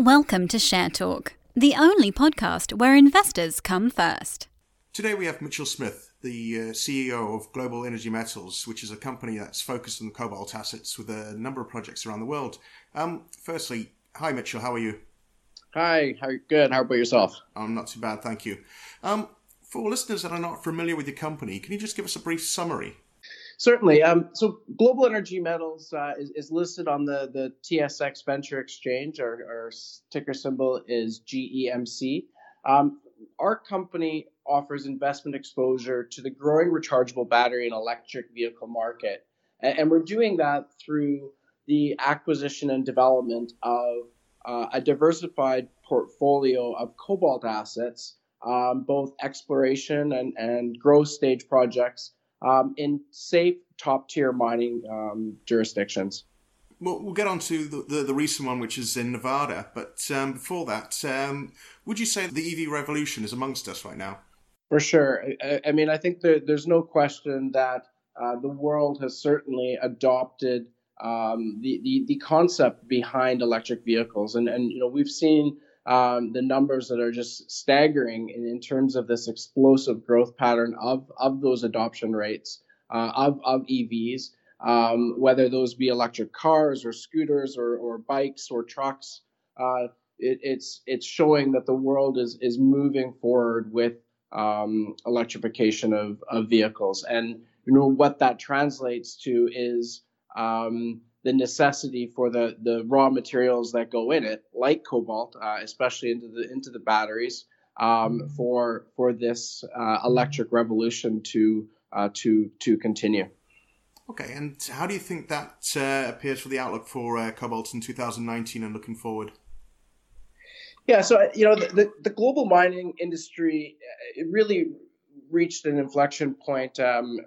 Welcome to Share Talk, the only podcast where investors come first. Today we have Mitchell Smith, the uh, CEO of Global Energy Metals, which is a company that's focused on cobalt assets with a number of projects around the world. Um, firstly, hi Mitchell, how are you? Hi, how good? How about yourself? I'm not too bad, thank you. Um, for listeners that are not familiar with your company, can you just give us a brief summary? Certainly. Um, so Global Energy Metals uh, is, is, listed on the, the TSX Venture Exchange. Our, our ticker symbol is GEMC. Um, our company offers investment exposure to the growing rechargeable battery and electric vehicle market. And, and we're doing that through the acquisition and development of uh, a diversified portfolio of cobalt assets, um, both exploration and, and growth stage projects um, in safe top tier mining um, jurisdictions. Well, we'll get on to the, the, the, recent one, which is in Nevada. But um, before that, um, would you say the EV revolution is amongst us right now? For sure. I, I mean, I think there, there's no question that uh, the world has certainly adopted um, the, the, the concept behind electric vehicles, and and you know we've seen um, the numbers that are just staggering in, in, terms of this explosive growth pattern of, of those adoption rates uh, of, of EVs, um, whether those be electric cars or scooters or, or bikes or trucks. Uh, it, it's it's showing that the world is is moving forward with um, electrification of, of vehicles, and you know what that translates to is um, the necessity for the the raw materials that go in it, like cobalt, uh, especially into the into the batteries, um, mm-hmm. for for this uh, electric revolution to uh, to to continue. Okay, and how do you think that uh, appears for the outlook for uh, cobalt in 2019 and looking forward? Yeah, so you know the, the, the global mining industry it really reached an inflection point um,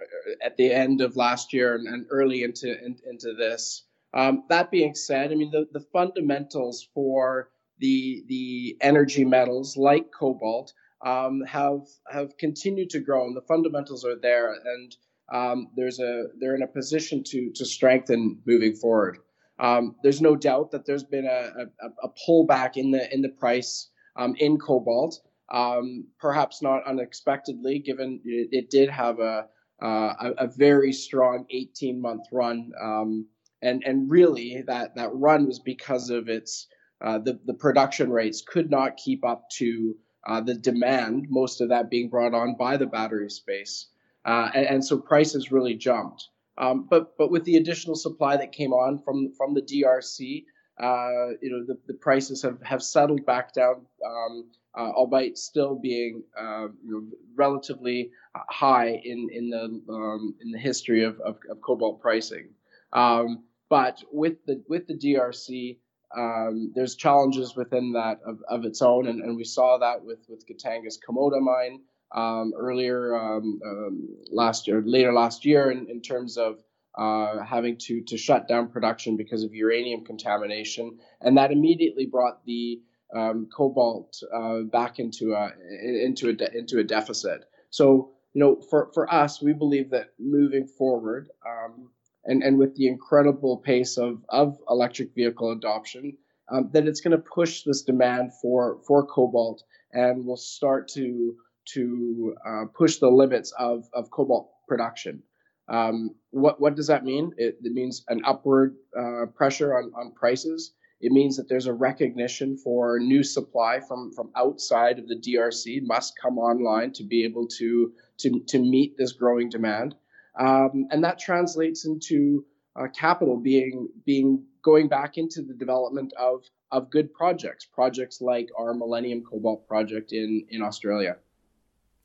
at the end of last year and, and early into in, into this. Um, that being said, I mean the, the fundamentals for the the energy metals like cobalt um, have have continued to grow, and the fundamentals are there, and um, there's a they're in a position to to strengthen moving forward. Um, there's no doubt that there's been a, a, a pullback in the in the price um, in cobalt, um, perhaps not unexpectedly, given it, it did have a, uh, a, a very strong 18 month run um, and and really that that run was because of its uh, the the production rates could not keep up to uh, the demand, most of that being brought on by the battery space, uh, and, and, so prices really jumped. Um, but but with the additional supply that came on from from the DRC, uh, you know the, the prices have, have settled back down, um, uh, albeit still being uh, you know, relatively high in in the um, in the history of, of, of cobalt pricing. Um, but with the with the DRC, um, there's challenges within that of, of its own, and, and we saw that with with Katanga's Kamoto mine um, earlier um, um, last year, later last year, in, in terms of uh, having to to shut down production because of uranium contamination, and that immediately brought the um, cobalt uh, back into a into a de- into a deficit. So you know, for for us, we believe that moving forward. Um, and, and with the incredible pace of, of electric vehicle adoption, um, that it's going to push this demand for, for cobalt and will start to, to uh, push the limits of, of cobalt production. Um, what, what does that mean? It, it means an upward uh, pressure on, on prices. It means that there's a recognition for new supply from, from outside of the DRC must come online to be able to, to, to meet this growing demand. Um, and that translates into uh, capital being being going back into the development of of good projects, projects like our Millennium Cobalt project in in Australia.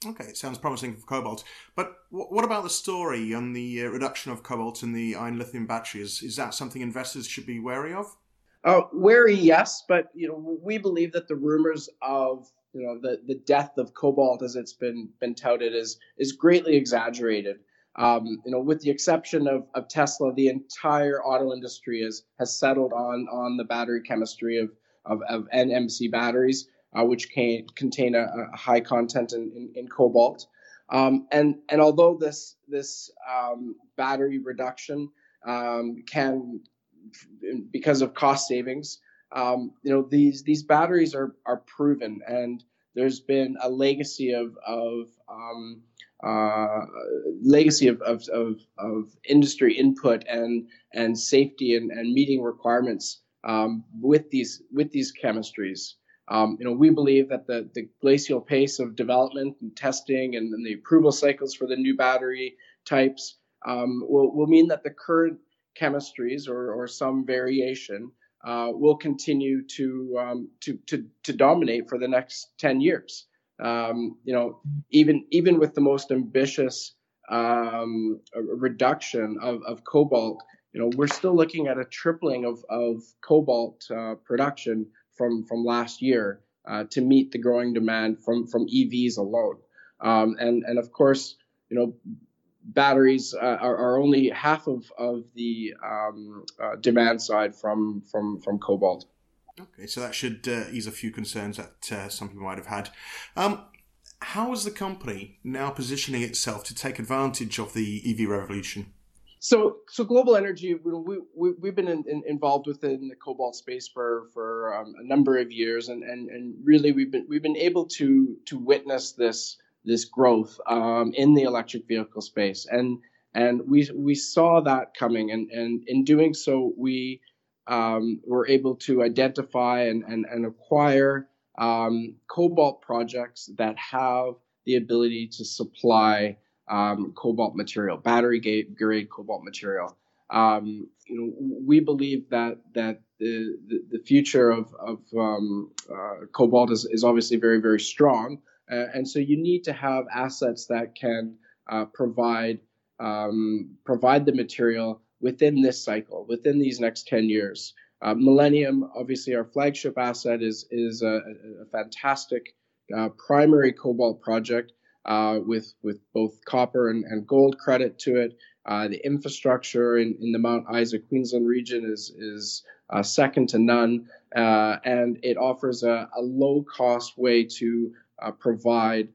Okay, sounds promising for cobalt. But what about the story on the uh, reduction of cobalt in the iron lithium batteries? Is that something investors should be wary of? Uh, wary, yes, but you know we believe that the rumors of you know the, the death of cobalt, as it's been been touted, is is greatly exaggerated. Um, you know, with the exception of, of Tesla, the entire auto industry has has settled on on the battery chemistry of of, of NMC batteries, uh, which can contain a, a high content in, in, in cobalt. Um, and and although this this um, battery reduction um, can, because of cost savings, um, you know these these batteries are are proven, and there's been a legacy of of um, uh, legacy of, of, of, of, industry input and and safety and, and meeting requirements um, with these with these chemistries. Um, you know, we believe that the, the glacial pace of development and testing and, and the approval cycles for the new battery types um, will, will mean that the current chemistries or, or some variation uh, will continue to, um, to, to, to dominate for the next 10 years. Um, you know, even even with the most ambitious um, reduction of, of cobalt, you know, we're still looking at a tripling of, of cobalt uh, production from from last year uh, to meet the growing demand from from EVs alone. Um, and and of course, you know, batteries uh, are, are, only half of of the um, uh, demand side from from from cobalt. Okay, so that should uh, ease a few concerns that uh, some people might have had. Um, how is the company now positioning itself to take advantage of the EV revolution? So, so global energy, we, we, we've been in, in, involved within the cobalt space for, for um, a number of years, and, and, and really we've been we've been able to to witness this this growth um, in the electric vehicle space, and and we we saw that coming, and and in doing so, we um, were able to identify and and, and acquire um, cobalt projects that have the ability to supply um, cobalt material, battery grade cobalt material. Um, you know, we believe that that the the, the future of of um, uh, cobalt is, is obviously very very strong, uh, and so you need to have assets that can uh, provide um, provide the material within this cycle, within these next ten years. Uh, Millennium, obviously, our flagship asset is is a, a fantastic uh, primary cobalt project uh, with with both copper and, and gold credit to it. Uh, the infrastructure in, in the Mount Isa Queensland region is is second to none, and it offers a, a, low cost way to provide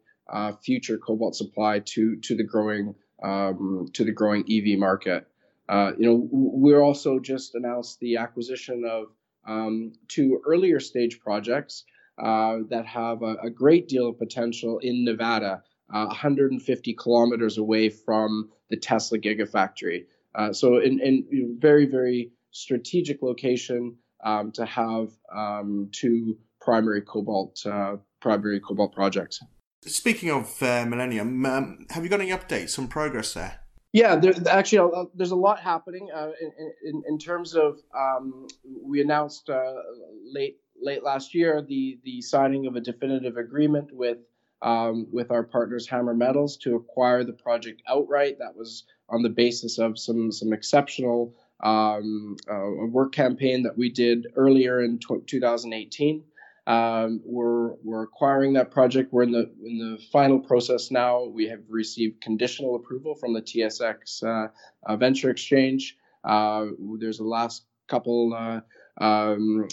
future cobalt supply to to the growing um, to the growing EV market. Uh, you know, we're also just announced the acquisition of um, two earlier stage projects uh, that have a, a, great deal of potential in Nevada, uh, 150 kilometers away from the Tesla Gigafactory. Uh, so, in, in very, very strategic location um, to have um, two primary cobalt uh, primary cobalt projects. Speaking of Millennium, um, have you got any updates on progress there? Yeah, there, actually, uh, there's a lot happening uh, in, in, in, terms of um, we announced uh, late late last year the the signing of a definitive agreement with um, with our partners Hammer Metals to acquire the project outright. That was on the basis of some some exceptional um, uh, work campaign that we did earlier in t- 2018. Um, we're we're acquiring that project. We're in the in the final process now. We have received conditional approval from the TSX uh, uh, Venture Exchange. Uh, there's a last couple uh, um,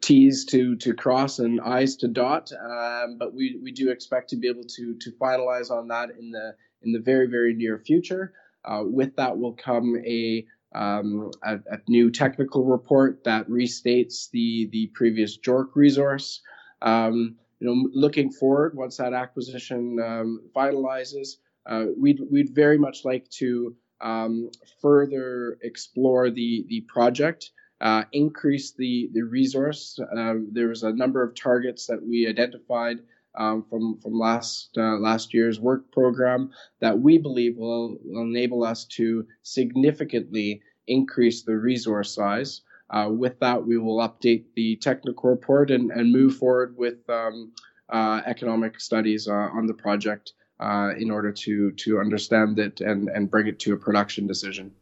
T's to to cross and I's to dot, um, but we we do expect to be able to to finalize on that in the in the very very near future. Uh, with that will come a um, a, a, new technical report that restates the the previous JORC resource. Um, you know, looking forward, once that acquisition um, finalizes, uh, we'd we'd very much like to um, further explore the the project, uh, increase the the resource. Uh, there was a number of targets that we identified um, from from last uh, last year's work program that we believe will, will enable us to significantly increase the resource size. Uh, with that, we will update the technical report and, and move forward with um, uh, economic studies uh, on the project uh, in order to to understand it and, and bring it to a production decision.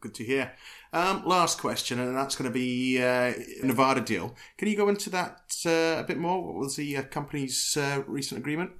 Good to hear. Um, last question, and that's going to be uh, Nevada deal. Can you go into that uh, a bit more? What was the uh, company's uh, recent agreement?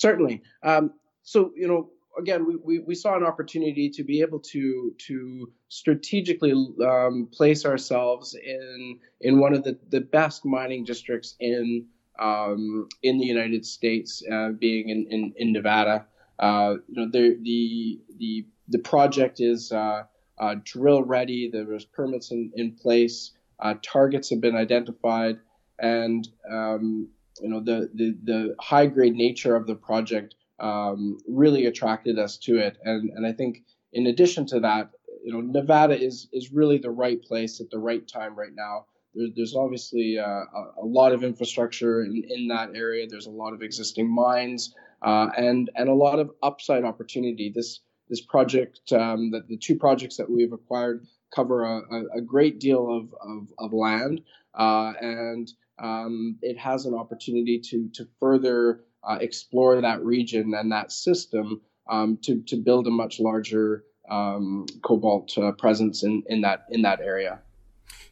Certainly. Um, so, you know, again, we, we, we, saw an opportunity to be able to to strategically um, place ourselves in in one of the, the best mining districts in um, in the United States, uh, being in, in, in Nevada. Uh, you know, the the the the project is uh, uh, drill ready. There was permits in, in place. Uh, targets have been identified, and um, you know the, the the high grade nature of the project um, really attracted us to it. And and I think in addition to that, you know, Nevada is is really the right place at the right time right now. There, there's obviously uh, a, a, lot of infrastructure in, in that area. There's a lot of existing mines uh, and and a lot of upside opportunity. This this project, um, that the two projects that we've acquired cover a, a, great deal of of, of land, uh, and um, it has an opportunity to to further uh, explore that region and that system um, to to build a much larger um, cobalt uh, presence in, in that in that area.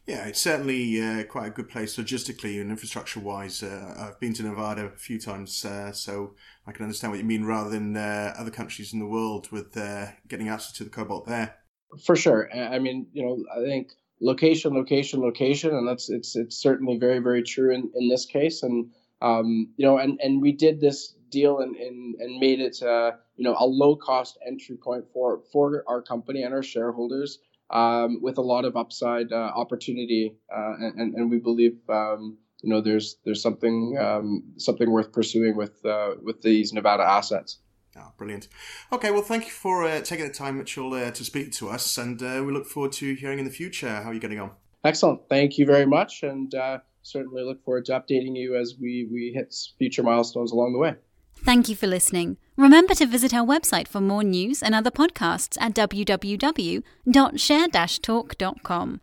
Yeah, it's certainly uh, quite a good place logistically and infrastructure wise. Uh, I've been to Nevada a few times, uh, so I can understand what you mean rather than uh, other countries in the world with uh, getting access to the cobalt there. For sure. I mean, you know, I think location, location, location, and that's it's it's certainly very very true in, in this case. And um, you know, and and we did this deal and and, and made it uh, you know a low cost entry point for for our company and our shareholders um, with a lot of upside uh, opportunity, uh, and and we believe. Um, you know, there's there's something um, something worth pursuing with uh, with these Nevada assets. Oh, brilliant. Okay, well, thank you for uh, taking the time, Mitchell, uh, to speak to us, and uh, we look forward to hearing in the future how you're getting on. Excellent. Thank you very much, and uh, certainly look forward to updating you as we, we hit future milestones along the way. Thank you for listening. Remember to visit our website for more news and other podcasts at www.share-talk.com.